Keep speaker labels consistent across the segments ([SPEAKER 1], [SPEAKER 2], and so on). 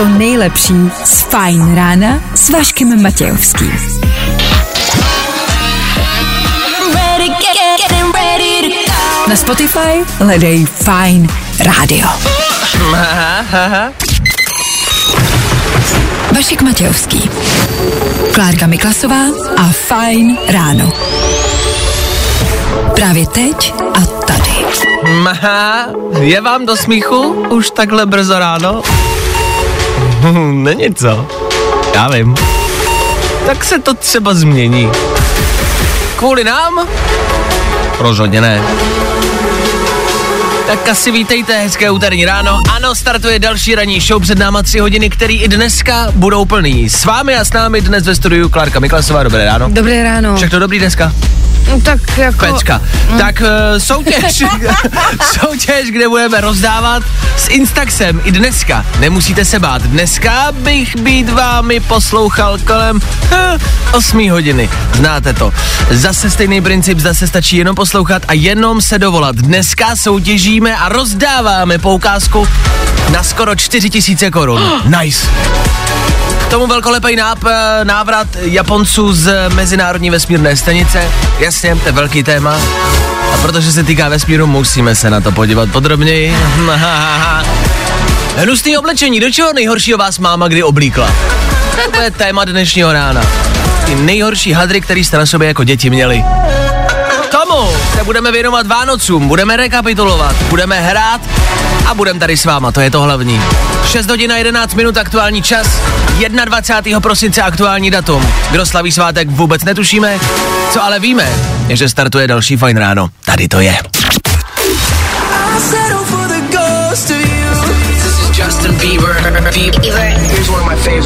[SPEAKER 1] To nejlepší z Fajn rána s Vaškem Matějovským. Na Spotify hledej Fine Radio. Vašek Matějovský, Klárka Miklasová a Fine Ráno. Právě teď a tady.
[SPEAKER 2] Maha, je vám do smíchu už takhle brzo ráno? Není co. Já vím. Tak se to třeba změní. Kvůli nám? Rozhodně ne. Tak asi vítejte, hezké úterní ráno. Ano, startuje další ranní show před náma tři hodiny, který i dneska budou plný. S vámi a s námi dnes ve studiu Klárka Miklasová, dobré ráno.
[SPEAKER 3] Dobré ráno.
[SPEAKER 2] Všechno dobrý dneska?
[SPEAKER 3] No, tak jako...
[SPEAKER 2] Pecka. Mm. Tak uh, soutěž, soutěž, kde budeme rozdávat s Instaxem i dneska. Nemusíte se bát. Dneska bych být vámi poslouchal kolem uh, 8 hodiny. Znáte to. Zase stejný princip, zase stačí jenom poslouchat a jenom se dovolat. Dneska soutěžíme a rozdáváme poukázku na skoro 4000 korun. Nice tomu velkolepý náp, návrat Japonců z Mezinárodní vesmírné stanice. Jasně, to je velký téma. A protože se týká vesmíru, musíme se na to podívat podrobněji. Hnusný oblečení, do čeho nejhoršího vás máma kdy oblíkla? To je téma dnešního rána. Ty nejhorší hadry, který jste na sobě jako děti měli. Tomu se budeme věnovat Vánocům, budeme rekapitulovat, budeme hrát a budeme tady s váma, to je to hlavní. 6 hodin a 11 minut aktuální čas, 21. prosince aktuální datum. Kdo slaví svátek vůbec netušíme, co ale víme, je, že startuje další fajn ráno. Tady to je.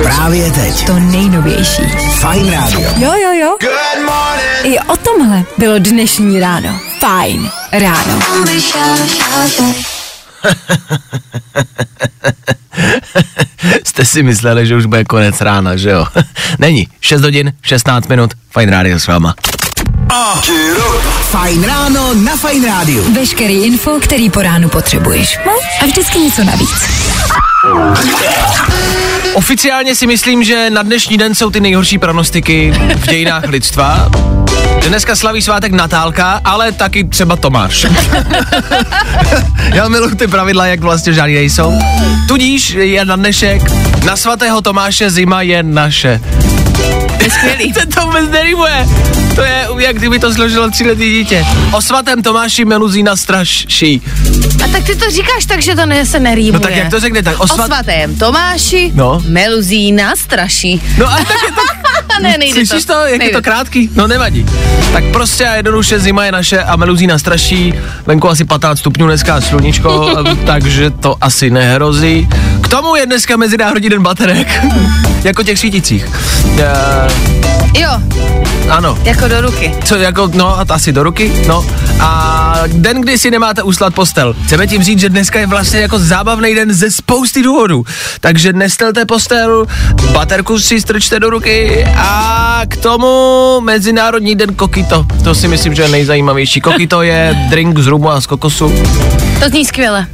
[SPEAKER 1] Právě teď. To nejnovější.
[SPEAKER 4] Fajn rádio.
[SPEAKER 1] Jo, jo, jo. I o tomhle bylo dnešní ráno. Fajn ráno.
[SPEAKER 2] Jste si mysleli, že už bude konec rána, že jo? Není. 6 hodin, 16 minut, fajn rádio s váma.
[SPEAKER 4] Fajn ráno na Fajn rádiu.
[SPEAKER 1] Veškerý info, který po ránu potřebuješ. No a vždycky něco navíc.
[SPEAKER 2] Oficiálně si myslím, že na dnešní den jsou ty nejhorší pranostiky v dějinách lidstva. Dneska slaví svátek Natálka, ale taky třeba Tomáš. Já miluji ty pravidla, jak vlastně žádný nejsou. Tudíž je na dnešek, na svatého Tomáše zima je naše.
[SPEAKER 3] Je skvělý.
[SPEAKER 2] to, to vůbec nerýmuje. To je, jak kdyby to složilo tříletý dítě. O svatém Tomáši meluzína straší.
[SPEAKER 3] A tak ty to říkáš tak, že to ne, se nerýmuje.
[SPEAKER 2] No tak jak to řekne, tak o,
[SPEAKER 3] O
[SPEAKER 2] svat...
[SPEAKER 3] svatém Tomáši,
[SPEAKER 2] No.
[SPEAKER 3] meluzína straší.
[SPEAKER 2] No a tak je to...
[SPEAKER 3] ne, nejde
[SPEAKER 2] Slyšíš to, jak je
[SPEAKER 3] nejde
[SPEAKER 2] to krátký? No nevadí. Tak prostě a jednoduše zima je naše a meluzína straší. Venku asi 15 stupňů dneska sluníčko, takže to asi nehrozí. K tomu je dneska Mezinárodní den baterek. jako těch svítících. Uh,
[SPEAKER 3] Jo,
[SPEAKER 2] ano.
[SPEAKER 3] jako do ruky.
[SPEAKER 2] Co jako, no a asi do ruky, no. A den, kdy si nemáte uslat postel. Chceme tím říct, že dneska je vlastně jako zábavný den ze spousty důvodů. Takže nestelte postel, baterku si strčte do ruky a k tomu Mezinárodní den kokito. To si myslím, že je nejzajímavější. Kokito je drink z rumu a z kokosu.
[SPEAKER 3] To zní skvěle.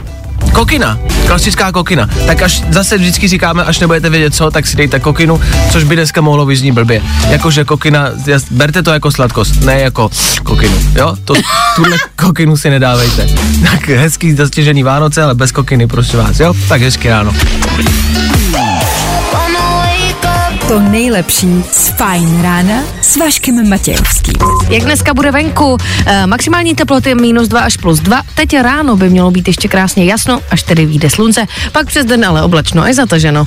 [SPEAKER 2] Kokina, klasická kokina. Tak až zase vždycky říkáme, až nebudete vědět co, tak si dejte kokinu, což by dneska mohlo vyznít blbě. Jakože kokina, jas- berte to jako sladkost, ne jako kokinu, jo? To, tuhle kokinu si nedávejte. Tak hezký zastěžený Vánoce, ale bez kokiny, prosím vás, jo? Tak hezky ráno.
[SPEAKER 1] To nejlepší z Fajn rána s Vaškem Matějovským.
[SPEAKER 3] Jak dneska bude venku? E, maximální teploty minus 2 až plus 2. Teď ráno by mělo být ještě krásně jasno, až tedy vyjde slunce. Pak přes den ale oblačno a zataženo.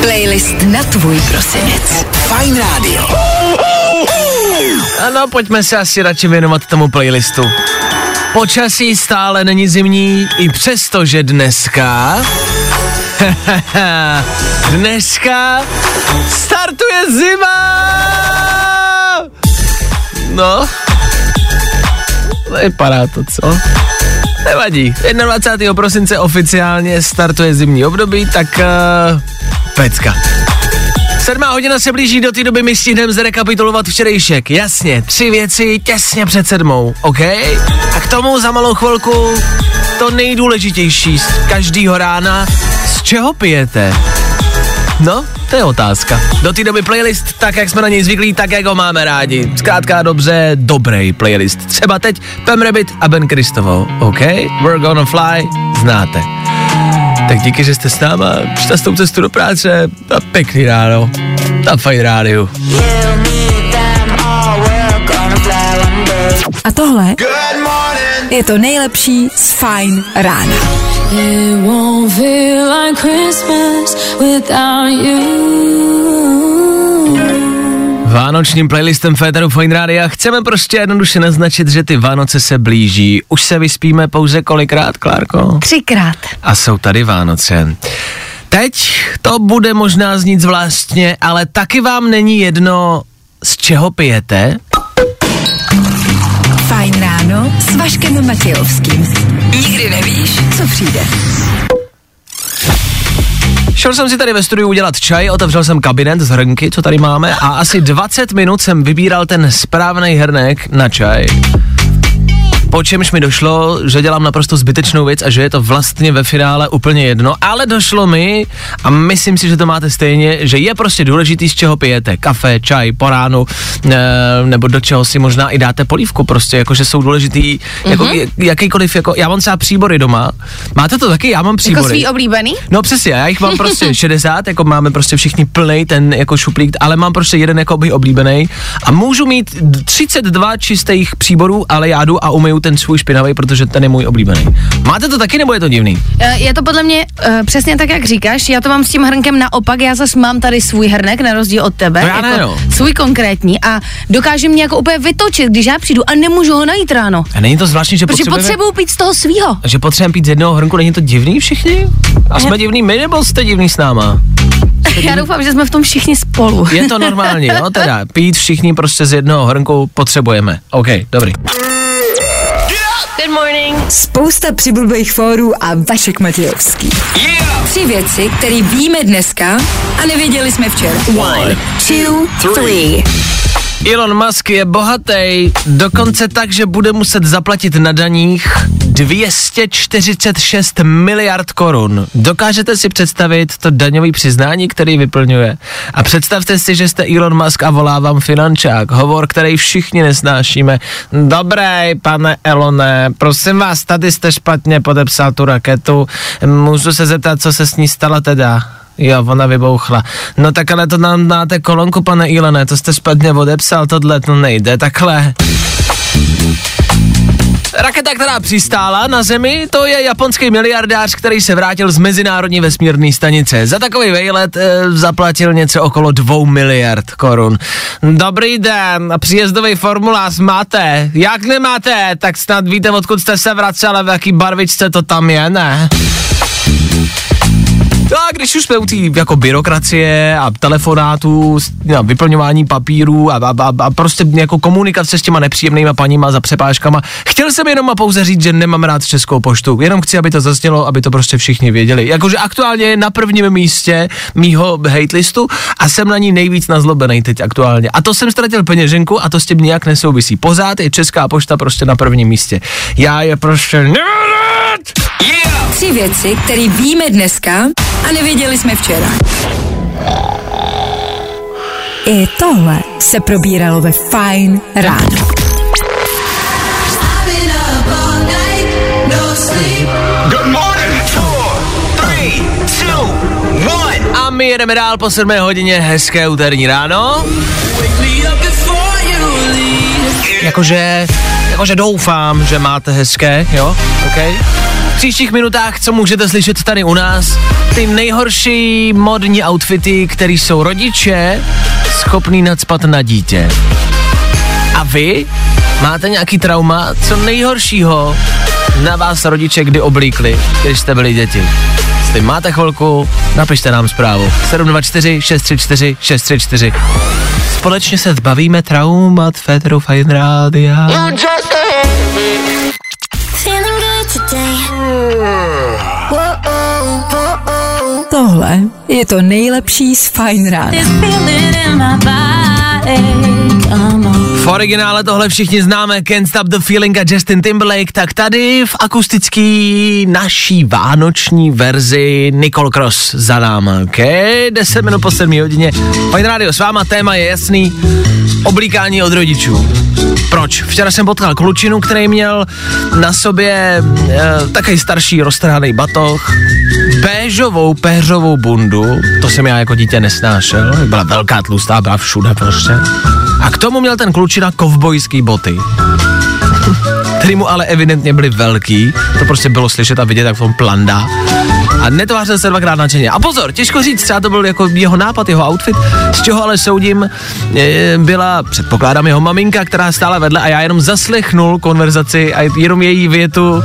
[SPEAKER 1] Playlist na tvůj prosinec.
[SPEAKER 4] Fajn rádio.
[SPEAKER 2] Ano, pojďme se asi radši věnovat tomu playlistu. Počasí stále není zimní, i přesto, že dneska... dneska startuje zima! No, vypadá to, co? Nevadí. 21. prosince oficiálně startuje zimní období, tak uh, pecka. Sedmá hodina se blíží, do té doby my stihneme zrekapitulovat včerejšek. Jasně, tři věci těsně před sedmou, OK? A k tomu za malou chvilku to nejdůležitější z každýho rána, čeho pijete? No, to je otázka. Do té doby playlist tak, jak jsme na něj zvyklí, tak, jak ho máme rádi. Zkrátka dobře, dobrý playlist. Třeba teď Pam Rabbit a Ben Kristovou. OK? We're gonna fly, znáte. Tak díky, že jste s náma, šťastnou cestu do práce a pěkný ráno. Na fajn rádiu.
[SPEAKER 1] A tohle je to nejlepší z Fine rána.
[SPEAKER 2] Vánočním playlistem Féteru Fine Rádia chceme prostě jednoduše naznačit, že ty Vánoce se blíží. Už se vyspíme pouze kolikrát, Klárko?
[SPEAKER 3] Třikrát.
[SPEAKER 2] A jsou tady Vánoce. Teď to bude možná znít zvláštně, ale taky vám není jedno, z čeho pijete?
[SPEAKER 1] Ráno s Vaškem Matějovským. Nikdy nevíš, co přijde.
[SPEAKER 2] Šel jsem si tady ve studiu udělat čaj, otevřel jsem kabinet z hrnky, co tady máme a asi 20 minut jsem vybíral ten správný hrnek na čaj. Po čemž mi došlo, že dělám naprosto zbytečnou věc a že je to vlastně ve finále úplně jedno, ale došlo mi a myslím si, že to máte stejně, že je prostě důležitý, z čeho pijete. Kafe, čaj, po ránu, e, nebo do čeho si možná i dáte polívku prostě, jakože jsou důležitý, mm-hmm. jako, jakýkoliv, jako, já mám třeba příbory doma. Máte to taky? Já mám příbory.
[SPEAKER 3] Jako svý oblíbený?
[SPEAKER 2] No přesně, já jich mám prostě 60, jako máme prostě všichni plný ten jako šuplík, ale mám prostě jeden jako oblíbený a můžu mít 32 čistých příborů, ale já jdu a umyju ten svůj špinavý, protože ten je můj oblíbený. Máte to taky nebo je to divný?
[SPEAKER 3] Eh, Je to podle mě uh, přesně tak, jak říkáš. Já to mám s tím hrnkem naopak. Já zase mám tady svůj hrnek, na rozdíl od tebe.
[SPEAKER 2] To já ne,
[SPEAKER 3] jako
[SPEAKER 2] no.
[SPEAKER 3] Svůj konkrétní a dokáže mě jako úplně vytočit, když já přijdu a nemůžu ho najít ráno.
[SPEAKER 2] A není to zvláštní, že potřebujeme,
[SPEAKER 3] potřebuju pít z toho svýho.
[SPEAKER 2] že potřebujeme pít z jednoho hrnku, není to divný všichni? A jsme divný my, nebo jste divný s náma?
[SPEAKER 3] Já doufám, že jsme v tom všichni spolu.
[SPEAKER 2] Je to normální, jo, teda pít všichni prostě z jednoho hrnku potřebujeme. OK, dobrý.
[SPEAKER 3] Good morning.
[SPEAKER 1] Spousta přibulbých fórů a Vašek Matějovský. Tři věci, které víme dneska a nevěděli jsme včera. One, two, three.
[SPEAKER 2] Elon Musk je bohatý, dokonce tak, že bude muset zaplatit na daních 246 miliard korun. Dokážete si představit to daňový přiznání, který vyplňuje? A představte si, že jste Elon Musk a volá vám finančák, hovor, který všichni nesnášíme. Dobré, pane Elone, prosím vás, tady jste špatně podepsal tu raketu. Můžu se zeptat, co se s ní stalo teda? Jo, ona vybouchla. No tak ale to nám dáte kolonku, pane Ilone, to jste špatně odepsal, tohle to nejde, takhle. Raketa, která přistála na Zemi, to je japonský miliardář, který se vrátil z mezinárodní vesmírné stanice. Za takový vejlet e, zaplatil něco okolo dvou miliard korun. Dobrý den, příjezdový formulář máte? Jak nemáte? Tak snad víte, odkud jste se vraceli, v jaký barvičce to tam je, ne? No a když už jsme u té jako byrokracie a telefonátů, a vyplňování papírů a, a, a, a prostě jako komunikace s těma nepříjemnýma paníma za přepážkama, chtěl jsem jenom a pouze říct, že nemám rád Českou poštu. Jenom chci, aby to zaznělo, aby to prostě všichni věděli. Jakože aktuálně je na prvním místě mýho hate listu a jsem na ní nejvíc nazlobený teď aktuálně. A to jsem ztratil peněženku a to s tím nijak nesouvisí. Pořád je Česká pošta prostě na prvním místě. Já je prostě nemám rád!
[SPEAKER 1] Tři věci, které víme dneska a nevěděli jsme včera. I tohle se probíralo ve Fine ráno.
[SPEAKER 2] A my jedeme dál po 7 hodině, hezké úterní ráno. Jakože, jakože doufám, že máte hezké, jo, OK? V příštích minutách, co můžete slyšet tady u nás, ty nejhorší modní outfity, které jsou rodiče schopný nadspat na dítě. A vy máte nějaký trauma, co nejhoršího na vás rodiče kdy oblíkli, když jste byli děti. Jestli máte chvilku, napište nám zprávu. 724 634 634 Společně se zbavíme traumat Federu Fine Rádia.
[SPEAKER 1] Tohle je to nejlepší z Fine rána.
[SPEAKER 2] V originále tohle všichni známe, Can't Stop the Feeling a Justin Timberlake, tak tady v akustický naší vánoční verzi Nicole Cross za náma, ok? 10 minut po 7 hodině. Fajn rádio, s váma téma je jasný, oblíkání od rodičů. Proč? Včera jsem potkal klučinu, který měl na sobě e, takový starší roztrhaný batoh, béžovou péřovou bundu, to jsem já jako dítě nesnášel, byla velká tlustá, byla všude prostě. A k tomu měl ten klučina kovbojský boty který mu ale evidentně byly velký, to prostě bylo slyšet a vidět, jak v tom plandá. A netvářil se dvakrát nadšeně. A pozor, těžko říct, třeba to byl jako jeho nápad, jeho outfit, z čeho ale soudím, byla, předpokládám, jeho maminka, která stála vedle a já jenom zaslechnul konverzaci a jenom její větu,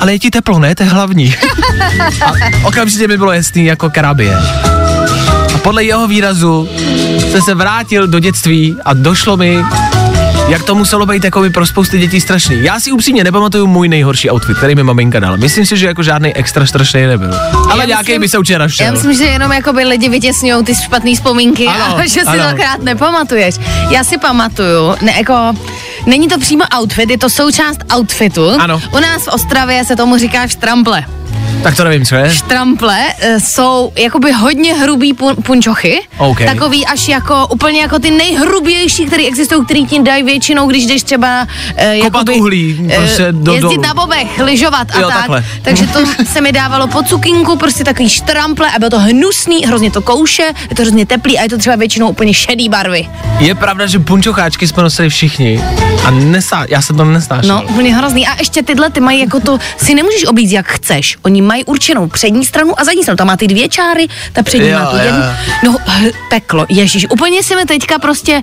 [SPEAKER 2] ale je ti teplo, ne? To je hlavní. a okamžitě mi bylo jasný jako karabie. A podle jeho výrazu jsem se vrátil do dětství a došlo mi, jak to muselo být jako by pro spousty dětí strašný. Já si upřímně nepamatuju můj nejhorší outfit, který mi maminka dala. Myslím si, že jako žádný extra strašný nebyl. Ale nějaký by se včera šel.
[SPEAKER 3] Já myslím, že jenom jako by lidi vytěsňují ty špatné vzpomínky
[SPEAKER 2] Ano,
[SPEAKER 3] a že si akorát nepamatuješ. Já si pamatuju, ne, jako, není to přímo outfit, je to součást outfitu.
[SPEAKER 2] Ano.
[SPEAKER 3] U nás v Ostravě se tomu říká štrample.
[SPEAKER 2] Tak to nevím, co je.
[SPEAKER 3] Štrample e, jsou jakoby hodně hrubý pun- punčochy.
[SPEAKER 2] OK.
[SPEAKER 3] Takový až jako úplně jako ty nejhrubější, které existují, který ti dají většinou, když jdeš třeba e,
[SPEAKER 2] Kopat
[SPEAKER 3] jakoby,
[SPEAKER 2] uhlí,
[SPEAKER 3] e,
[SPEAKER 2] prostě do
[SPEAKER 3] jezdit
[SPEAKER 2] dolů.
[SPEAKER 3] na bobech, lyžovat a
[SPEAKER 2] Jo,
[SPEAKER 3] tak.
[SPEAKER 2] takhle.
[SPEAKER 3] Takže to se mi dávalo po cukinku, prostě takový štrample a bylo to hnusný, hrozně to kouše, je to hrozně teplý a je to třeba většinou úplně šedý barvy.
[SPEAKER 2] Je pravda, že punčocháčky jsme nosili všichni a nesá, já jsem to nesnášel.
[SPEAKER 3] No, úplně hrozný. A ještě tyhle ty mají jako to, si nemůžeš oblíct jak chceš. Oni mají určenou přední stranu a zadní stranu. Tam má ty dvě čáry, ta přední
[SPEAKER 2] Jo,
[SPEAKER 3] má tu jednu. No, peklo, ježíš, úplně si mi teďka prostě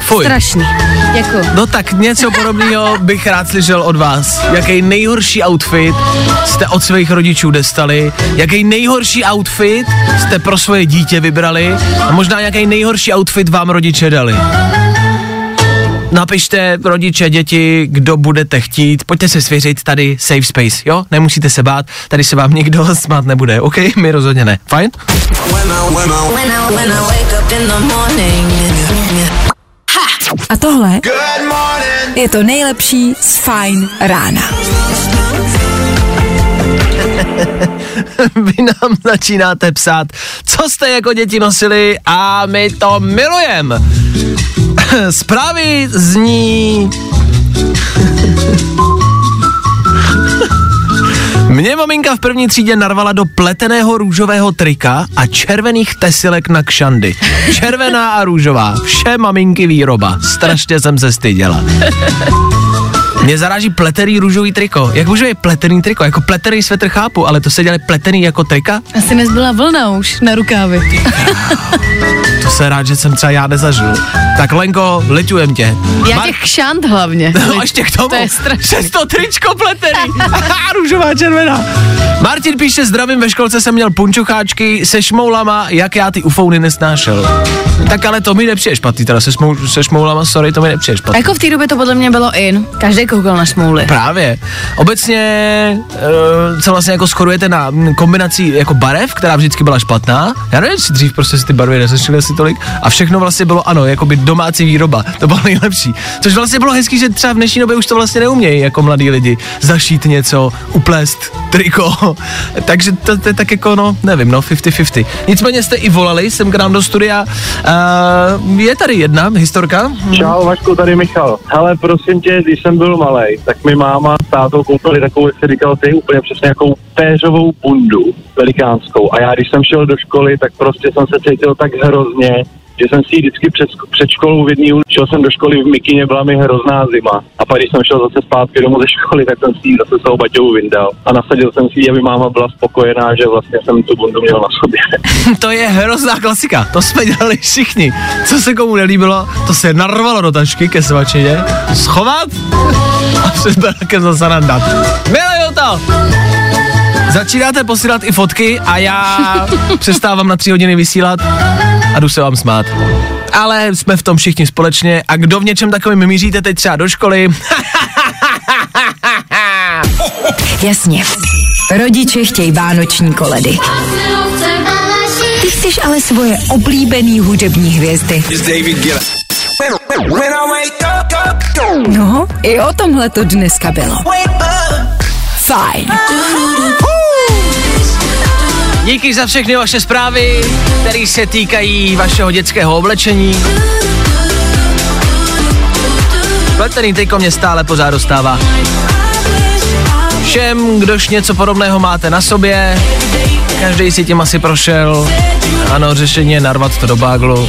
[SPEAKER 2] Fuj.
[SPEAKER 3] strašný. Děkuji.
[SPEAKER 2] No tak něco podobného bych rád slyšel od vás. Jaký nejhorší outfit jste od svých rodičů dostali? Jaký nejhorší outfit jste pro svoje dítě vybrali? A možná jaký nejhorší outfit vám rodiče dali? Napište rodiče, děti, kdo budete chtít. Pojďte se svěřit tady safe space, jo? Nemusíte se bát, tady se vám nikdo smát nebude, OK? My rozhodně ne. Fajn?
[SPEAKER 1] A tohle je to nejlepší z Fine rána.
[SPEAKER 2] Vy nám začínáte psát, co jste jako děti nosili a my to milujeme. Zprávy zní... Mě maminka v první třídě narvala do pleteného růžového trika a červených tesilek na kšandy. Červená a růžová, vše maminky výroba. Strašně jsem se styděla. Mě zaráží pletený růžový triko. Jak může být pletený triko? Jako pletený svetr chápu, ale to se dělali pletený jako trika?
[SPEAKER 3] Asi nezbyla vlna už na rukávy.
[SPEAKER 2] To se rád, že jsem třeba já nezažil. Tak Lenko, litujem tě.
[SPEAKER 3] Já
[SPEAKER 2] Mar-
[SPEAKER 3] těch kšant hlavně.
[SPEAKER 2] No, ještě k tomu.
[SPEAKER 3] To je strašný.
[SPEAKER 2] Přes to tričko pletený. Růžová červená. Martin píše, zdravím, ve školce jsem měl punčocháčky se šmoulama, jak já ty ufouny nesnášel. Tak ale to mi nepřijde špatný, teda se, šmou, se šmoulama, sorry, to mi nepřijde špatný.
[SPEAKER 3] jako v té době to podle mě bylo in. Každý koukal na smouly.
[SPEAKER 2] Právě. Obecně uh, se vlastně jako skorujete na kombinací jako barev, která vždycky byla špatná. Já nevím, jestli dřív prostě si ty barvy neřešily asi tolik. A všechno vlastně bylo ano, jako by domácí výroba. To bylo nejlepší. Což vlastně bylo hezký, že třeba v dnešní době už to vlastně neumějí jako mladí lidi. Zašít něco, uplést triko. Takže to, to je tak jako, no, nevím, no, 50-50. Nicméně jste i volali sem k nám do studia. Uh, je tady jedna historka.
[SPEAKER 5] Čau, Vašku, tady Michal. Hele, prosím tě, když jsem byl malý, tak mi máma s tátou koupili takovou, jak jsi říkal ty, úplně přesně nějakou péřovou bundu velikánskou. A já, když jsem šel do školy, tak prostě jsem se cítil tak hrozně, že jsem si vždycky před, před školou v jedný šel jsem do školy v Mikině, byla mi hrozná zima. A pak, když jsem šel zase zpátky domů ze školy, tak jsem si ji zase tou baťou vyndal. A nasadil jsem si ji, aby máma byla spokojená, že vlastně jsem tu bundu měl na sobě.
[SPEAKER 2] To je hrozná klasika, to jsme dělali všichni. Co se komu nelíbilo, to se narvalo do tašky ke svačině, schovat před barákem zase nandat. Miluju to! Začínáte posílat i fotky a já přestávám na tři hodiny vysílat a jdu se vám smát. Ale jsme v tom všichni společně a kdo v něčem takovým míříte teď třeba do školy,
[SPEAKER 1] Jasně. Rodiče chtějí vánoční koledy. Ty chceš ale svoje oblíbený hudební hvězdy. No, i o tomhle to dneska bylo. Fajn.
[SPEAKER 2] Díky za všechny vaše zprávy, které se týkají vašeho dětského oblečení. Pletený triko mě stále pořád dostává. Všem, kdož něco podobného máte na sobě, každý si tím asi prošel. Ano, řešení je narvat to do báglu,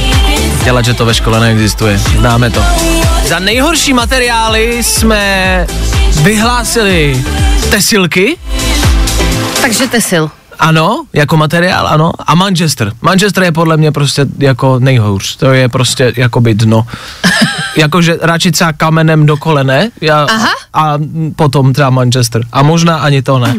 [SPEAKER 2] dělat, že to ve škole neexistuje. Známe to. Za nejhorší materiály jsme vyhlásili tesilky,
[SPEAKER 3] Takže tesil.
[SPEAKER 2] ano, jako materiál, ano. A Manchester. Manchester je podle mě prostě jako nejhůř. To je prostě jako by dno. Jakože radši třeba kamenem do kolene já,
[SPEAKER 3] Aha.
[SPEAKER 2] a potom třeba Manchester. A možná ani to ne.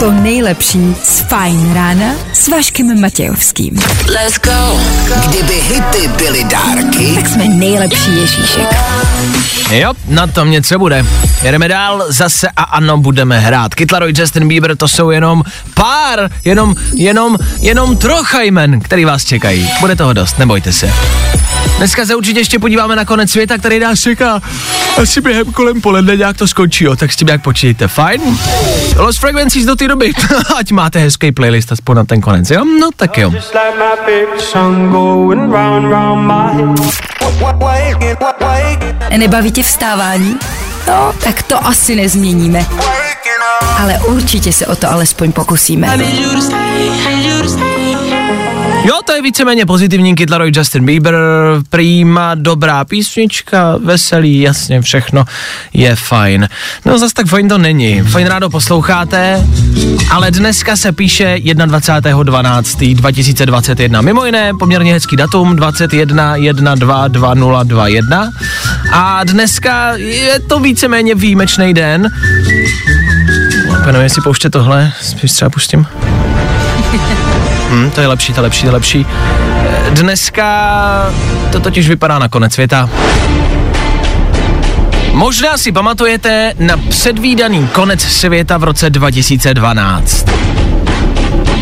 [SPEAKER 1] To nejlepší z Fajn rána s Vaškem Matějovským.
[SPEAKER 6] Let's go. Kdyby hity byly dárky,
[SPEAKER 1] Tak jsme nejlepší Ježíšek.
[SPEAKER 2] Jo, na tom něco bude. Jedeme dál, zase a ano, budeme hrát. Kytlaroj, Justin Bieber, to jsou jenom pár, jenom, jenom, jenom trocha jmen, který vás čekají. Bude toho dost, nebojte se. Dneska se určitě ještě podíváme na konec světa, který nás čeká. Asi během kolem poledne nějak to skončí, jo, tak s tím jak počítejte. Fajn? Los Frequencies do té doby. Ať máte hezký playlist aspoň na ten konec, jo? No tak jo.
[SPEAKER 1] Nebaví tě vstávání? No, tak to asi nezměníme. Ale určitě se o to alespoň pokusíme.
[SPEAKER 2] Jo, to je víceméně pozitivní Kytlaroj Justin Bieber, prýma, dobrá písnička, veselý, jasně, všechno je fajn. No zas tak fajn to není, fajn rádo posloucháte, ale dneska se píše 21.12.2021. Mimo jiné poměrně hezký datum, 21 1 2 2 0 2 1 a dneska je to víceméně výjimečný den. Pane, jestli pouště tohle, spíš třeba pustím. Hmm, to je lepší, to je lepší, to je lepší. Eh, Dneska to totiž vypadá na konec světa. Možná si pamatujete na předvídaný konec světa v roce 2012.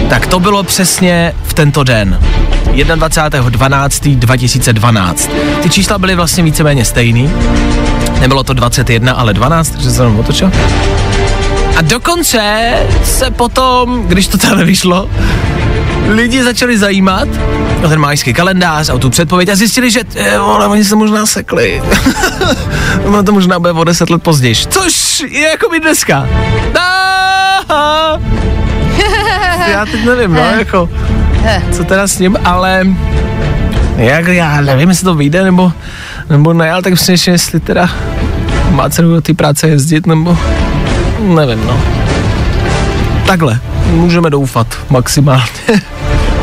[SPEAKER 2] Tak to bylo přesně v tento den. 21.12.2012. Ty čísla byly vlastně víceméně stejný. Nebylo to 21, ale 12, takže se jenom otočil. A dokonce se potom, když to tady vyšlo, lidi začali zajímat o ten majský kalendář a o tu předpověď a zjistili, že eh, vole, oni se možná sekli. ono to možná bude o deset let později. Což je jako by dneska. Já teď nevím, no, jako, co teda s ním, ale jak, já nevím, jestli to vyjde, nebo, nebo ne, ale tak myslím, jestli teda má cenu do té práce jezdit, nebo nevím, no. Takhle, můžeme doufat maximálně.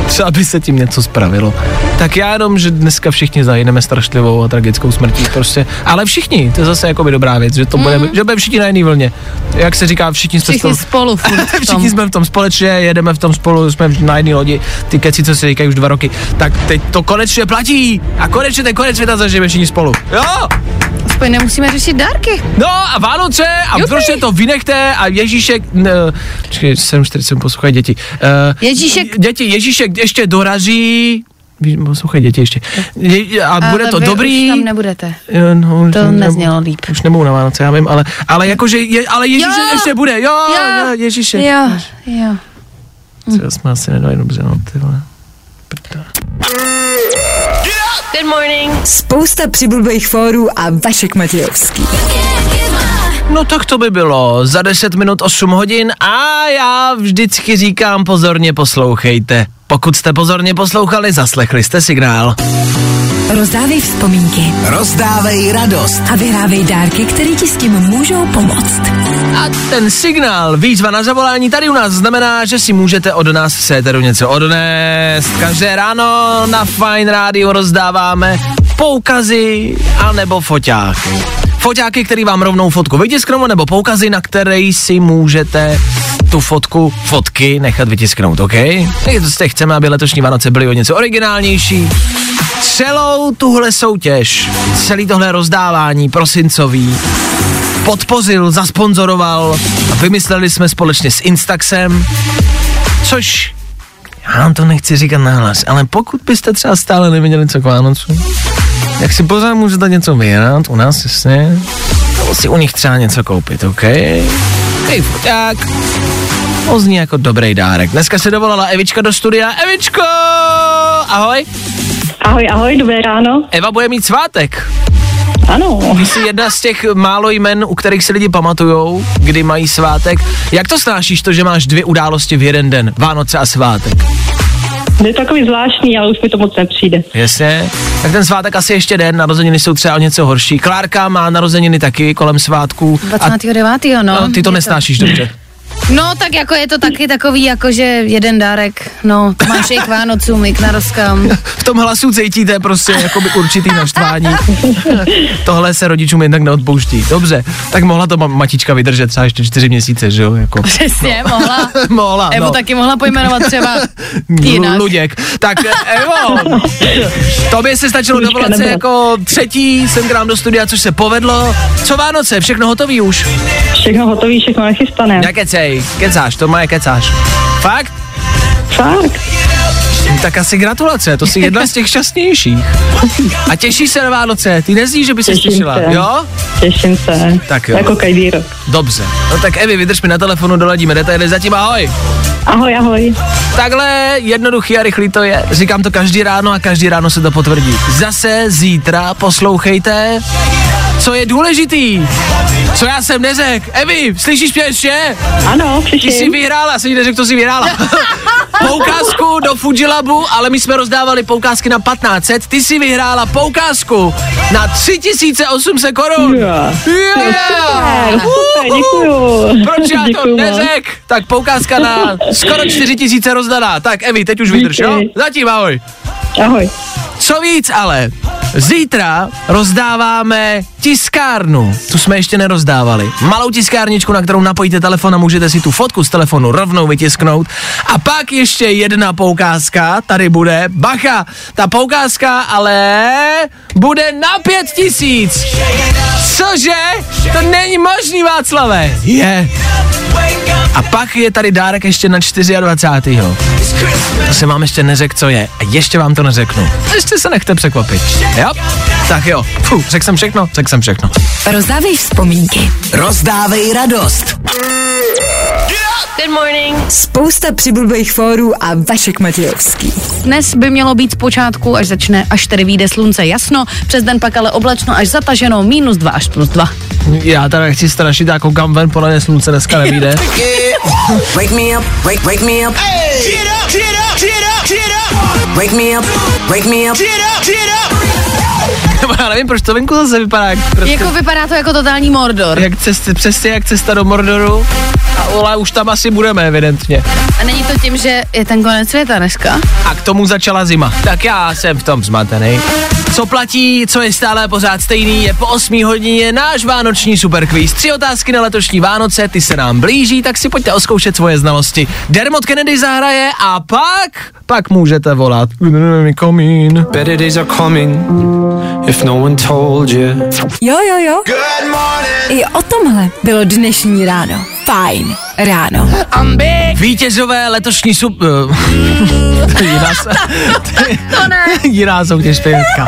[SPEAKER 2] Třeba by se tím něco spravilo. Tak já jenom, že dneska všichni zahyneme strašlivou a tragickou smrtí, prostě. Ale všichni, to je zase jako by dobrá věc, že to bude, že budeme všichni na jedné vlně. Jak se říká, všichni jsme
[SPEAKER 3] Všichni spolu tom.
[SPEAKER 2] všichni jsme v tom společně, jedeme v tom spolu, jsme na jedné lodi, ty keci, co se říkají už dva roky. Tak teď to konečně platí a konečně ten konec světa zažijeme všichni spolu. Jo!
[SPEAKER 3] Aspoň nemusíme řešit dárky.
[SPEAKER 2] No a Vánoce a
[SPEAKER 3] Jupi.
[SPEAKER 2] prostě to vynechte a Ježíšek, ne, počkej, 7.40 poslouchají děti. Uh,
[SPEAKER 3] Ježíšek-
[SPEAKER 2] Děti, Ježíšek ještě dorazí, Víš, poslouchej děti ještě. Je, a bude
[SPEAKER 3] Ale
[SPEAKER 2] to
[SPEAKER 3] vy
[SPEAKER 2] dobrý.
[SPEAKER 3] Už tam nebudete.
[SPEAKER 2] Jo, no, už
[SPEAKER 3] To
[SPEAKER 2] nebu-
[SPEAKER 3] neznělo líp.
[SPEAKER 2] Už nebudu na Vánoce, já vím, ale, ale jakože, je, ale Ježíšek
[SPEAKER 3] Jo.
[SPEAKER 2] ještě bude, jo,
[SPEAKER 3] Jo.
[SPEAKER 2] jo Ježíšek.
[SPEAKER 3] Jo, jo.
[SPEAKER 2] Co jsme asi nedali dobře, no, ty vole.
[SPEAKER 3] Good morning.
[SPEAKER 1] Spousta přibulbých fórů a Vašek Matějovský.
[SPEAKER 2] No tak to by bylo za 10 minut 8 hodin a já vždycky říkám pozorně poslouchejte. Pokud jste pozorně poslouchali, zaslechli jste signál.
[SPEAKER 1] Rozdávej vzpomínky
[SPEAKER 6] rozdávej radost.
[SPEAKER 1] a vyhrávej dárky, které ti s tím můžou pomoct.
[SPEAKER 2] A ten signál, výzva na zavolání tady u nás znamená, že si můžete od nás v séteru něco odnést. Každé ráno na Fine Rádiu rozdáváme poukazy anebo foťáky. Foťáky, který vám rovnou fotku vytisknou, nebo poukazy, na které si můžete tu fotku, fotky nechat vytisknout, OK? Tak prostě chceme, aby letošní Vánoce byly o něco originálnější. Celou tuhle soutěž, celý tohle rozdávání prosincový, podpořil, zasponzoroval a vymysleli jsme společně s Instaxem, což já vám to nechci říkat nahlas, ale pokud byste třeba stále nevěděli, co k Vánocu, jak si pořád můžete něco vyhrát u nás, jasně, nebo si u nich třeba něco koupit, OK? Hej, foťák. To zní jako dobrý dárek. Dneska se dovolala Evička do studia. Evičko! Ahoj.
[SPEAKER 7] Ahoj, ahoj, dobré ráno.
[SPEAKER 2] Eva bude mít svátek.
[SPEAKER 7] Ano,
[SPEAKER 2] Ty jsi jedna z těch málo jmen, u kterých si lidi pamatujou, kdy mají svátek. Jak to snášíš to, že máš dvě události v jeden den, Vánoce a svátek?
[SPEAKER 7] Je to takový zvláštní, ale už mi to moc nepřijde.
[SPEAKER 2] Jasně. Tak ten svátek asi ještě den, narozeniny jsou třeba o něco horší. Klárka má narozeniny taky kolem svátků. A
[SPEAKER 3] 29. no.
[SPEAKER 2] no, ty to nesnášíš dobře.
[SPEAKER 3] No, tak jako je to taky takový, jako že jeden dárek, no, to máš i k Vánocům, i k narozkám.
[SPEAKER 2] V tom hlasu cítíte prostě jakoby určitý naštvání. Tohle se rodičům jednak neodpouští. Dobře, tak mohla to ma- matička vydržet třeba ještě čtyři měsíce, že jo? Jako.
[SPEAKER 3] Přesně, mohla.
[SPEAKER 2] mohla,
[SPEAKER 3] Evo
[SPEAKER 2] no.
[SPEAKER 3] taky mohla pojmenovat třeba
[SPEAKER 2] L-
[SPEAKER 3] jinak.
[SPEAKER 2] Luděk. Tak Evo, tobě se stačilo dovolat se jako třetí sem k nám do studia, což se povedlo. Co Vánoce, všechno hotový už?
[SPEAKER 7] Všechno hotový, všechno nechystané.
[SPEAKER 2] Nekecej, kecáš, to má kecáš. Fakt?
[SPEAKER 7] Fakt.
[SPEAKER 2] Tak asi gratulace, to jsi jedna z těch šťastnějších. A těšíš se na Vánoce, ty nezní, že by se těšila,
[SPEAKER 7] se.
[SPEAKER 2] jo?
[SPEAKER 7] Těším se.
[SPEAKER 2] Tak jo.
[SPEAKER 7] Jako každý rok.
[SPEAKER 2] Dobře. No tak Evi, vydrž mi na telefonu, doladíme detaily, zatím ahoj.
[SPEAKER 7] Ahoj, ahoj.
[SPEAKER 2] Takhle jednoduchý a rychlý to je. Říkám to každý ráno a každý ráno se to potvrdí. Zase zítra poslouchejte, co je důležitý. Co já jsem neřekl. Evi, slyšíš mě ještě?
[SPEAKER 7] Ano,
[SPEAKER 2] Ty jsi vyhrála, jsem jí neřekl, to jsi vyhrála. poukázku do Fujilabu, ale my jsme rozdávali poukázky na 1500. Ty jsi vyhrála poukázku na 3800 korun.
[SPEAKER 7] Yeah.
[SPEAKER 2] Yeah!
[SPEAKER 7] Super, děkuju.
[SPEAKER 2] Proč já to
[SPEAKER 7] Děkuju
[SPEAKER 2] neřek? Tak poukázka na skoro 4000 rozdaná. Tak Evi, teď už vydrž, jo? Zatím ahoj.
[SPEAKER 7] Ahoj.
[SPEAKER 2] Co víc ale, zítra rozdáváme tiskárnu. Tu jsme ještě nerozdávali. Malou tiskárničku, na kterou napojíte telefon a můžete si tu fotku z telefonu rovnou vytisknout. A pak ještě jedna poukázka, tady bude. Bacha, ta poukázka ale bude na pět tisíc. Cože? To není možný, Václave. Je. A pak je tady dárek ještě na 24. To jsem vám ještě neřekl, co je. A ještě vám to neřeknu. Ještě se nechte překvapit. Jo? Tak jo. Fuh, řekl jsem všechno? Řekl jsem všechno.
[SPEAKER 1] Rozdávej vzpomínky.
[SPEAKER 6] Rozdávej radost.
[SPEAKER 1] Spousta přibulbých fórů a Vašek Matějovský.
[SPEAKER 3] Dnes by mělo být zpočátku, až začne, až tedy vyjde slunce jasno, přes den pak ale oblačno až zataženo, minus 2 až plus 2.
[SPEAKER 2] Já teda nechci strašit, jako kam ven, podle mě slunce dneska nevíde.
[SPEAKER 6] Wake me up, wake, wake me up.
[SPEAKER 4] Get up, get up, get up, get up,
[SPEAKER 6] Wake me up, wake me up.
[SPEAKER 4] get up, get up.
[SPEAKER 2] Já nevím, proč to venku zase vypadá jak, prostě,
[SPEAKER 3] Jako vypadá to jako totální Mordor.
[SPEAKER 2] jak cest, přesně jak cesta do Mordoru. A ole, už tam asi budeme, evidentně.
[SPEAKER 3] A není to tím, že je ten konec světa dneska?
[SPEAKER 2] A k tomu začala zima. Tak já jsem v tom zmatený. Co platí, co je stále pořád stejný, je po 8 hodině náš vánoční superquiz. Tři otázky na letošní Vánoce, ty se nám blíží, tak si pojďte oskoušet svoje znalosti. Dermot Kennedy zahraje a pak, pak můžete volat.
[SPEAKER 8] Better days are coming if no one told you.
[SPEAKER 1] Jo, jo, jo.
[SPEAKER 4] Good morning.
[SPEAKER 1] I o tomhle bylo dnešní ráno. Fajn ráno.
[SPEAKER 2] Vítězové letošní sub... to je jiná, se... to ne. jiná soutěž pěvetka.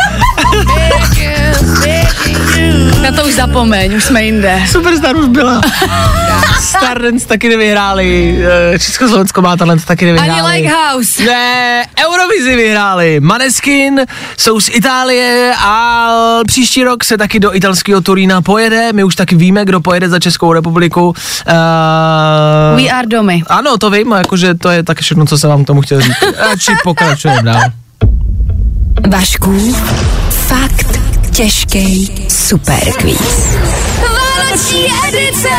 [SPEAKER 3] Na to už zapomeň, už jsme jinde.
[SPEAKER 2] Superstar už byla. Stardance taky nevyhráli, eh, Československo má talent taky
[SPEAKER 3] Ani
[SPEAKER 2] nevyhráli.
[SPEAKER 3] Lighthouse.
[SPEAKER 2] Ne, Eurovizi vyhráli. Maneskin jsou z Itálie a příští rok se taky do italského Turína pojede. My už taky víme, kdo pojede za Českou republiku. Uh,
[SPEAKER 3] We are domy.
[SPEAKER 2] ano, to vím, jakože to je taky všechno, co jsem vám k tomu chtěl říct. Radši pokračujeme dál.
[SPEAKER 1] Vašku, fakt těžký superquiz. Vánoční edice!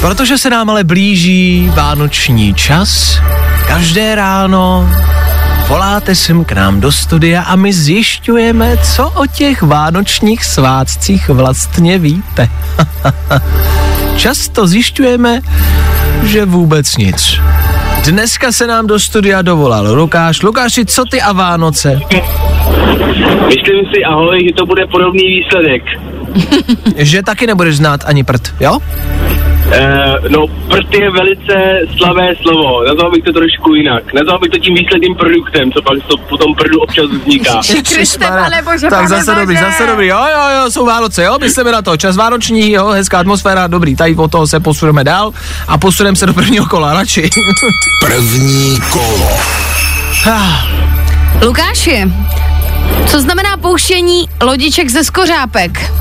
[SPEAKER 2] Protože se nám ale blíží vánoční čas, každé ráno voláte sem k nám do studia a my zjišťujeme, co o těch vánočních svátcích vlastně víte. Často zjišťujeme, že vůbec nic. Dneska se nám do studia dovolal Lukáš. Lukáši, co ty a Vánoce?
[SPEAKER 5] Myslím si, ahoj, že to bude podobný výsledek.
[SPEAKER 2] Že taky nebudeš znát ani prd, jo?
[SPEAKER 5] Uh, no, prd je velice slavé slovo. Nazval bych to trošku jinak. Nazval bych to tím výsledným produktem, co pak to potom prdu občas vzniká.
[SPEAKER 3] Bože,
[SPEAKER 2] tak zase
[SPEAKER 3] bože.
[SPEAKER 2] dobrý, zase dobrý, jo, jo, jo, jsou Vánoce, jo, myslíme na to, čas vánoční, jo, hezká atmosféra, dobrý, tady od toho se posuneme dál a posuneme se do prvního kola, radši.
[SPEAKER 6] První kolo.
[SPEAKER 3] Lukáši, co znamená pouštění lodiček ze skořápek?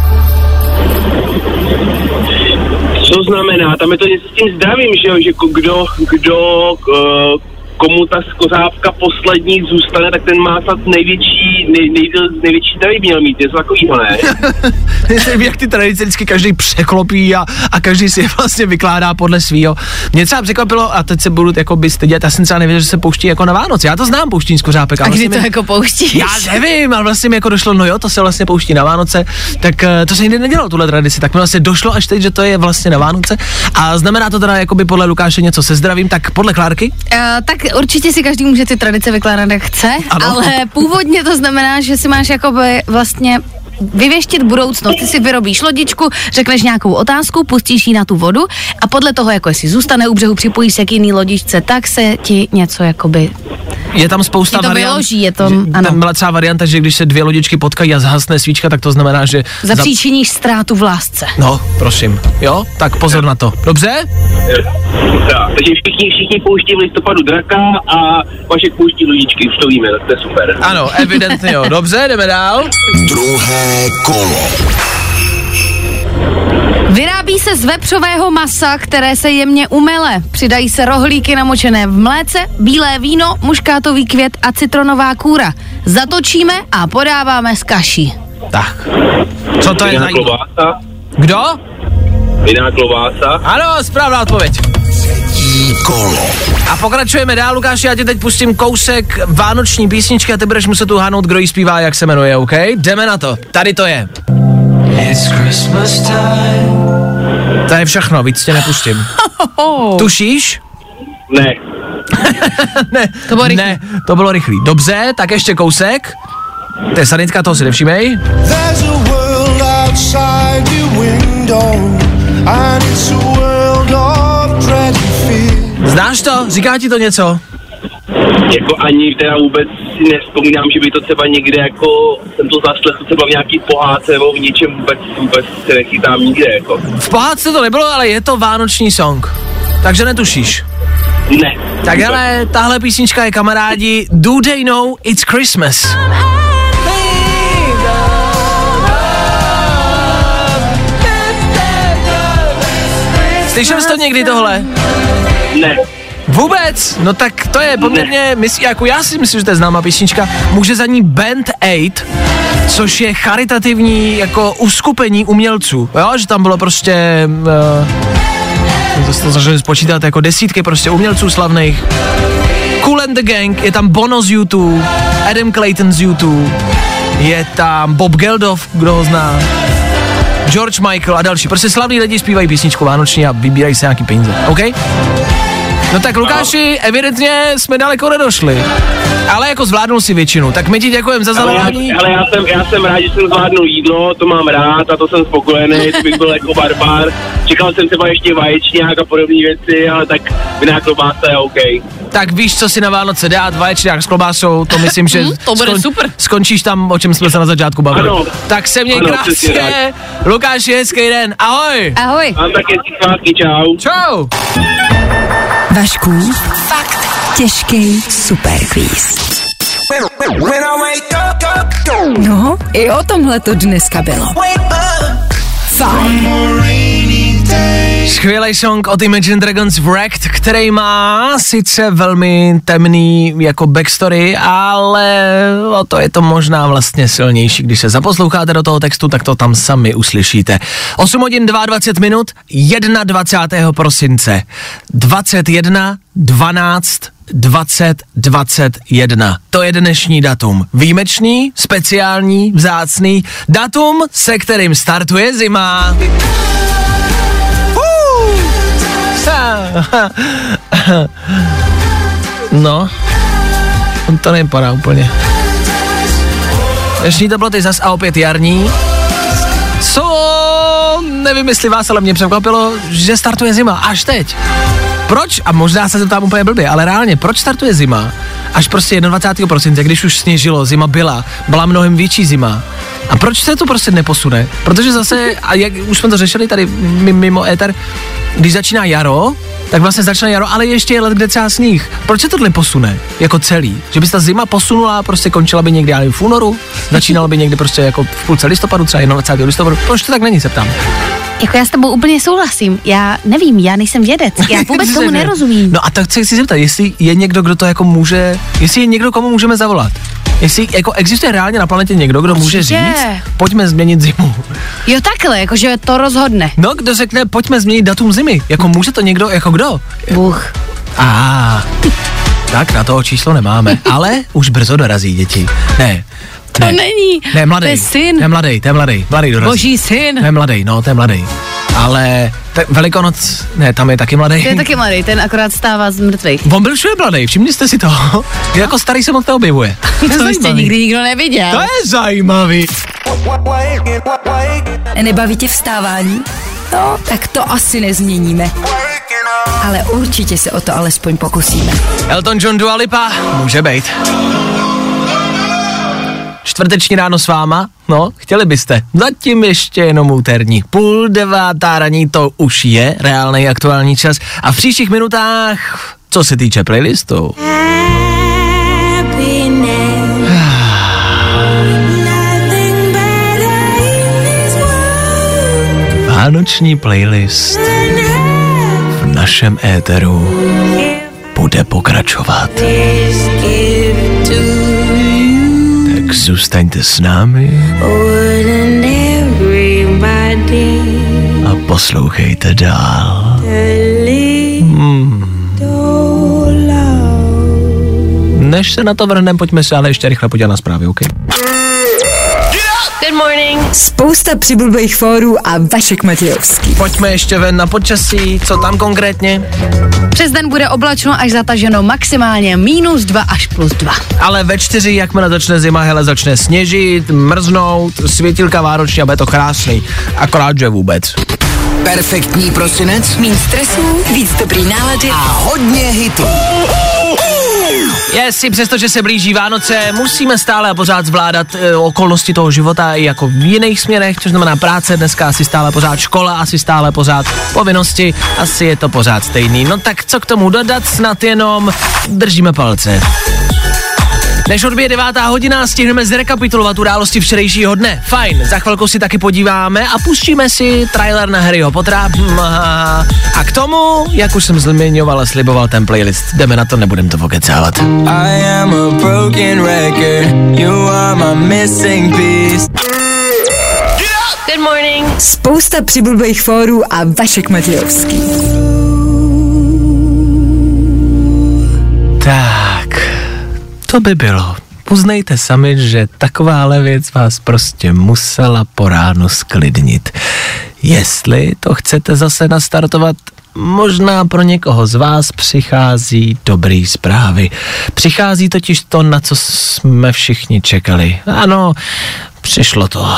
[SPEAKER 5] Co znamená? Tam je to něco s tím zdravím, že jo, že kdo, kdo, uh, komu ta skořávka poslední zůstane, tak ten má snad největší, nej, nej, největší zdraví měl mít, něco takového, ne?
[SPEAKER 2] Myslím, jak ty tradice vždycky každý překlopí a, a každý si je vlastně vykládá podle svýho. Mě třeba překvapilo, a teď se budu jako by stydět, já jsem třeba nevěděl, že se pouští jako na Vánoce. Já to znám, pouštění skořápek.
[SPEAKER 3] A kdy
[SPEAKER 2] vlastně
[SPEAKER 3] to
[SPEAKER 2] mi-
[SPEAKER 3] jako pouštíš?
[SPEAKER 2] Já nevím, ale vlastně mi jako došlo, no jo, to se vlastně pouští na Vánoce, tak eh, to se nikdy nedělalo, tuhle tradici, tak mi vlastně došlo až teď, že to je vlastně na Vánoce. A znamená to teda jako by podle Lukáše něco se zdravím, tak podle Klárky?
[SPEAKER 3] Uh, tak určitě si každý může ty tradice vykládat, jak chce,
[SPEAKER 2] Ano.
[SPEAKER 3] ale původně to znamená, že si máš jakoby vlastně vyvěštit budoucnost. Ty si vyrobíš lodičku, řekneš nějakou otázku, pustíš ji na tu vodu a podle toho, jako jestli zůstane u břehu, připojíš se k jiný lodičce, tak se ti něco jakoby...
[SPEAKER 2] Je tam spousta
[SPEAKER 3] to
[SPEAKER 2] variant.
[SPEAKER 3] vyloží, je to-
[SPEAKER 2] že-
[SPEAKER 3] ano.
[SPEAKER 2] Tam byla třeba varianta, že když se dvě lodičky potkají a zhasne svíčka, tak to znamená, že...
[SPEAKER 3] Zapříčiníš ztrátu v lásce.
[SPEAKER 2] No, prosím. Jo, tak pozor na to. Dobře?
[SPEAKER 5] Tak, takže všichni, všichni pouští v listopadu draka a Vašek pouští ludičky, už to víme, tak to je super.
[SPEAKER 2] Ano, evidentně jo. Dobře, jdeme dál.
[SPEAKER 6] Druhé kolo.
[SPEAKER 3] Vyrábí se z vepřového masa, které se jemně umele. Přidají se rohlíky namočené v mléce, bílé víno, muškátový květ a citronová kůra. Zatočíme a podáváme s kaší.
[SPEAKER 2] Tak. Co to je
[SPEAKER 5] Jiná
[SPEAKER 2] za...
[SPEAKER 5] klobása,
[SPEAKER 2] Kdo?
[SPEAKER 5] jiná klobása.
[SPEAKER 2] Ano, správná odpověď.
[SPEAKER 6] Třetí kolo.
[SPEAKER 2] A pokračujeme dál, Lukáš, já ti teď pustím kousek vánoční písničky a ty budeš muset uhádnout, kdo jí zpívá, jak se jmenuje, OK? Jdeme na to. Tady to je. To je všechno, víc tě nepustím. Tušíš?
[SPEAKER 5] Ne,
[SPEAKER 2] Ne,
[SPEAKER 3] To bylo rychlý.
[SPEAKER 2] ne, to bylo rychlý. Dobře, tak ještě kousek. To je sanitka, toho si nevšímej.
[SPEAKER 4] There's a world outside your window, and it's a world
[SPEAKER 2] Znáš to? Říká ti to něco?
[SPEAKER 5] jako ani teda vůbec si nespomínám, že by to třeba někde jako, jsem to zaslechl třeba v nějaký pohádce nebo v něčem vůbec, vůbec se nechytám nikde, jako.
[SPEAKER 2] V pohádce to nebylo, ale je to vánoční song. Takže netušíš.
[SPEAKER 5] Ne.
[SPEAKER 2] Tak hele, tahle písnička je kamarádi Do They Know It's Christmas. Slyšel jsi to někdy tohle?
[SPEAKER 5] Ne.
[SPEAKER 2] Vůbec? No tak to je poměrně, myslí, jako já si myslím, že to je známá písnička, může za ní Band 8, což je charitativní jako uskupení umělců, jo, že tam bylo prostě, uh, to začali spočítat jako desítky prostě umělců slavných, Cool and the Gang, je tam Bono z YouTube, Adam Clayton z YouTube, je tam Bob Geldof, kdo ho zná, George Michael a další. Prostě slavní lidi zpívají písničku vánoční a vybírají se nějaký peníze, OK? No tak Lukáši, evidentně jsme daleko nedošli. Ale jako zvládnul si většinu, tak my ti děkujeme za
[SPEAKER 5] Ale já,
[SPEAKER 2] zavolání.
[SPEAKER 5] ale já jsem, já jsem rád, že jsem zvládnul jídlo, to mám rád a to jsem spokojený, to bych byl jako barbar. Čekal jsem třeba ještě vaječňák a podobné věci, ale tak jiná klobása je OK.
[SPEAKER 2] Tak víš, co si na Vánoce dát, vaječňák s klobásou, to myslím, že
[SPEAKER 3] Mhm, to bude super.
[SPEAKER 2] skončíš tam, o čem jsme se na začátku bavili.
[SPEAKER 5] Ano.
[SPEAKER 2] Tak se měj
[SPEAKER 5] Ano,
[SPEAKER 2] krásně. Lukáši, hezký den, ahoj.
[SPEAKER 3] Ahoj.
[SPEAKER 5] Mám taky svátky, čau.
[SPEAKER 2] Čau.
[SPEAKER 1] Vašku, fakt těžký superquiz.
[SPEAKER 4] Up, up,
[SPEAKER 1] No, i o tomhle to dneska bylo. Fajn.
[SPEAKER 2] Skvělý song od Imagine Dragons Wrecked, který má sice velmi temný jako backstory, ale o to je to možná vlastně silnější. Když se zaposloucháte do toho textu, tak to tam sami uslyšíte. 8 hodin 22 minut, 21. prosince. 21, 12, 20, 21. To je dnešní datum. Výjimečný, speciální, vzácný datum, se kterým startuje zima. No, to nevypadá úplně. Dnešní teploty zas a opět jarní. Co nevím, jestli vás, ale mě překvapilo, že startuje zima až teď. Proč? A možná se zeptám úplně blbě, ale reálně, proč startuje zima? Až prostě 21. prosince, když už sněžilo, zima byla, byla mnohem větší zima. A proč se to prostě neposune? Protože zase, a jak už jsme to řešili tady mimo éter, když začíná jaro, tak vlastně začne jaro, ale ještě je let, kde třeba sníh. Proč se tohle posune jako celý? Že by se ta zima posunula, prostě končila by někdy, já nevím, v únoru, začínala by někdy prostě jako v půlce listopadu, třeba 21. listopadu. Proč to tak není, se ptám.
[SPEAKER 3] Jako já s tebou úplně souhlasím. Já nevím, já nejsem vědec. Já vůbec tomu nerozumím.
[SPEAKER 2] No a tak se chci zeptat, jestli je někdo, kdo to jako může, jestli je někdo, komu můžeme zavolat. Jestli jako existuje reálně na planetě někdo, kdo může říct, pojďme změnit zimu.
[SPEAKER 3] Jo takhle, jakože to rozhodne.
[SPEAKER 2] No, kdo řekne, pojďme změnit datum zimy. Jako může to někdo, jako kdo?
[SPEAKER 3] Bůh.
[SPEAKER 2] A tak na toho číslo nemáme, ale už brzo dorazí děti. Ne,
[SPEAKER 3] To není.
[SPEAKER 2] ne, mladý.
[SPEAKER 3] To je syn.
[SPEAKER 2] Ne, mladý, to je mladý, mladý dorazí.
[SPEAKER 3] Boží syn.
[SPEAKER 2] Ne, mladý, no, to je mladý. Ale te, Velikonoc, ne, tam je taky mladý.
[SPEAKER 3] To je taky mladý, ten akorát stává z mrtvých.
[SPEAKER 2] On byl všude mladý, všimli jste si to? jako starý se moc neobjevuje. To
[SPEAKER 3] To ještě nikdy nikdo neviděl.
[SPEAKER 2] To je zajímavý.
[SPEAKER 1] Nebaví tě vstávání? No, tak to asi nezměníme. Ale určitě se o to alespoň pokusíme.
[SPEAKER 2] Elton John Dua Lipa, může být. Čtvrteční ráno s váma? No, chtěli byste. Zatím ještě jenom úterní. Půl devátá raní to už je reálný aktuální čas. A v příštích minutách, co se týče playlistu. Vánoční playlist v našem éteru bude pokračovat. Tak zůstaňte s námi a poslouchejte dál. Hmm. Než se na to vrhneme, pojďme se ale ještě rychle podívat na zprávy, OK?
[SPEAKER 3] Good morning.
[SPEAKER 1] Spousta přibulbých fórů a Vašek Matějovský.
[SPEAKER 2] Pojďme ještě ven na počasí, co tam konkrétně?
[SPEAKER 3] Přes den bude oblačno až zataženo maximálně minus 2 až plus 2.
[SPEAKER 2] Ale ve čtyři, jakmile začne zima, hele, začne sněžit, mrznout, světilka vánoční a bude to krásný. Akorát, že vůbec.
[SPEAKER 6] Perfektní prosinec
[SPEAKER 1] Mín stresů, víc dobrý nálady
[SPEAKER 6] a hodně hitů.
[SPEAKER 2] Jestli přesto, že se blíží Vánoce, musíme stále a pořád zvládat e, okolnosti toho života i jako v jiných směrech, což znamená práce, dneska asi stále pořád škola, asi stále pořád povinnosti, asi je to pořád stejný. No tak co k tomu dodat, snad jenom držíme palce. Než odbije devátá hodina, stihneme zrekapitulovat události včerejšího dne. Fajn, za chvilku si taky podíváme a pustíme si trailer na Harryho Pottera. Aha. A k tomu, jak už jsem zmiňoval a sliboval ten playlist, jdeme na to, nebudem to pokecávat.
[SPEAKER 9] I am a broken record. You are my missing piece.
[SPEAKER 3] Good morning.
[SPEAKER 1] Spousta přibulbých fórů a Vašek Matějovský.
[SPEAKER 2] Tak, to by bylo. Uznejte sami, že takováhle věc vás prostě musela po ránu sklidnit. Jestli to chcete zase nastartovat, možná pro někoho z vás přichází dobrý zprávy. Přichází totiž to, na co jsme všichni čekali. Ano, přišlo to.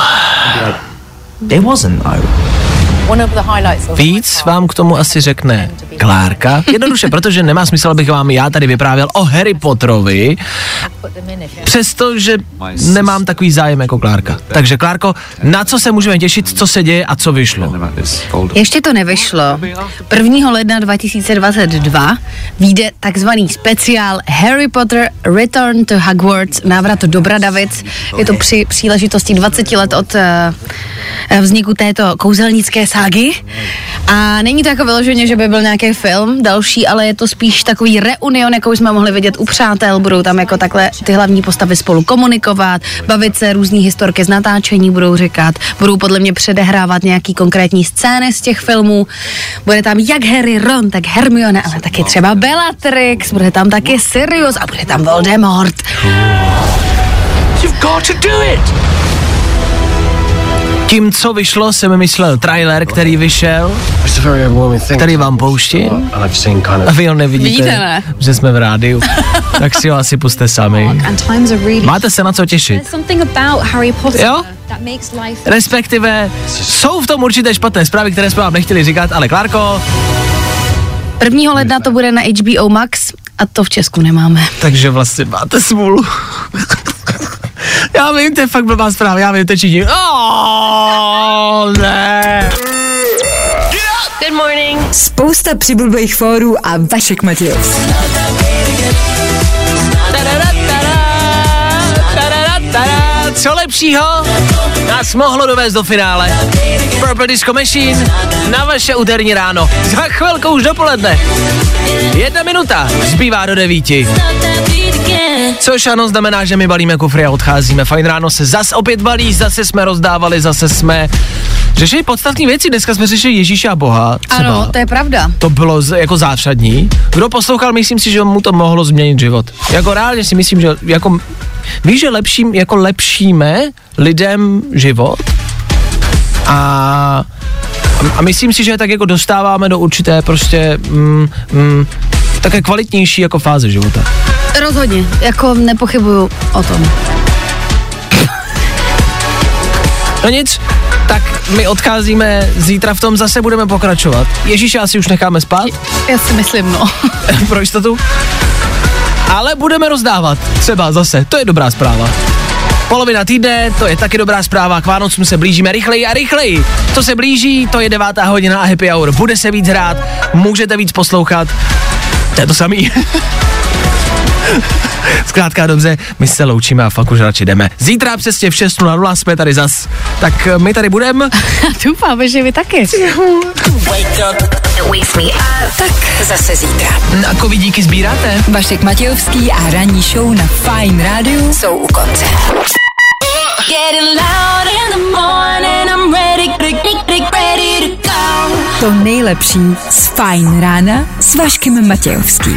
[SPEAKER 2] Víc vám k tomu asi řekne Klárka. Jednoduše, protože nemá smysl, abych vám já tady vyprávěl o Harry Potterovi, přestože nemám takový zájem jako Klárka. Takže Klárko, na co se můžeme těšit, co se děje a co vyšlo?
[SPEAKER 3] Ještě to nevyšlo. 1. ledna 2022 vyjde takzvaný speciál Harry Potter Return to Hogwarts, návrat do Bradavic. Je to při příležitosti 20 let od uh, vzniku této kouzelnické ságy. A není to jako vyloženě, že by byl nějaký film další, ale je to spíš takový reunion, jako jsme mohli vidět u přátel. Budou tam jako takhle ty hlavní postavy spolu komunikovat, bavit se různý historky z natáčení budou říkat, budou podle mě předehrávat nějaký konkrétní scény z těch filmů. Bude tam jak Harry, Ron, tak Hermione, ale taky třeba Bellatrix, bude tam taky Sirius a bude tam Voldemort.
[SPEAKER 2] You've got to do it! Tím, co vyšlo, jsem myslel trailer, který vyšel, který vám pouštím. A vy ho nevidíte,
[SPEAKER 3] Vidíte, ne?
[SPEAKER 2] že jsme v rádiu. tak si ho asi puste sami.
[SPEAKER 10] really
[SPEAKER 2] Máte se na co těšit. Jo? Respektive jsou v tom určité špatné zprávy, které jsme vám nechtěli říkat, ale Klárko,
[SPEAKER 3] 1. ledna to bude na HBO Max a to v Česku nemáme.
[SPEAKER 2] takže vlastně máte smůlu. Já vím, to je fakt blbá zpráva, já vím, to činí. Oh, ne.
[SPEAKER 3] Good morning.
[SPEAKER 1] Spousta přibulbých fórů a Vašek Matějovský.
[SPEAKER 2] Co lepšího nás mohlo dovést do finále? Purple Disco Machine na vaše úterní ráno. Za chvilku už dopoledne. Jedna minuta zbývá do devíti. Což ano, znamená, že my balíme kufry a odcházíme. Fajn ráno se zas opět balí, zase jsme rozdávali, zase jsme řešili podstatné věci. Dneska jsme řešili Ježíše a Boha. Třeba.
[SPEAKER 3] Ano, to je pravda.
[SPEAKER 2] To bylo z, jako zásadní. Kdo poslouchal, myslím si, že mu to mohlo změnit život. Jako reálně si myslím, že jako, víš, že lepším, jako lepšíme lidem život a a myslím si, že tak jako dostáváme do určité prostě mm, mm, také kvalitnější jako fáze života.
[SPEAKER 3] Rozhodně, jako nepochybuju o tom.
[SPEAKER 2] No nic, tak my odcházíme, zítra v tom zase budeme pokračovat. Ježíše asi už necháme spát,
[SPEAKER 3] Já si myslím, no.
[SPEAKER 2] pro jistotu. Ale budeme rozdávat, třeba zase, to je dobrá zpráva. Polovina týdne, to je taky dobrá zpráva, k Vánocům se blížíme rychleji a rychleji. To se blíží, to je devátá hodina a happy hour. Bude se víc hrát, můžete víc poslouchat. To je to samý. Zkrátka dobře, my se loučíme a fakt už radši jdeme. Zítra přesně v 6.00 jsme tady zas. Tak eh, my tady budeme.
[SPEAKER 3] Doufám, že vy taky.
[SPEAKER 1] Tak zase zítra.
[SPEAKER 2] A kovy díky sbíráte?
[SPEAKER 1] Vašek Matějovský a ranní show na Fine Radio jsou u konce. To nejlepší z Fine rána s Vaškem Matějovským.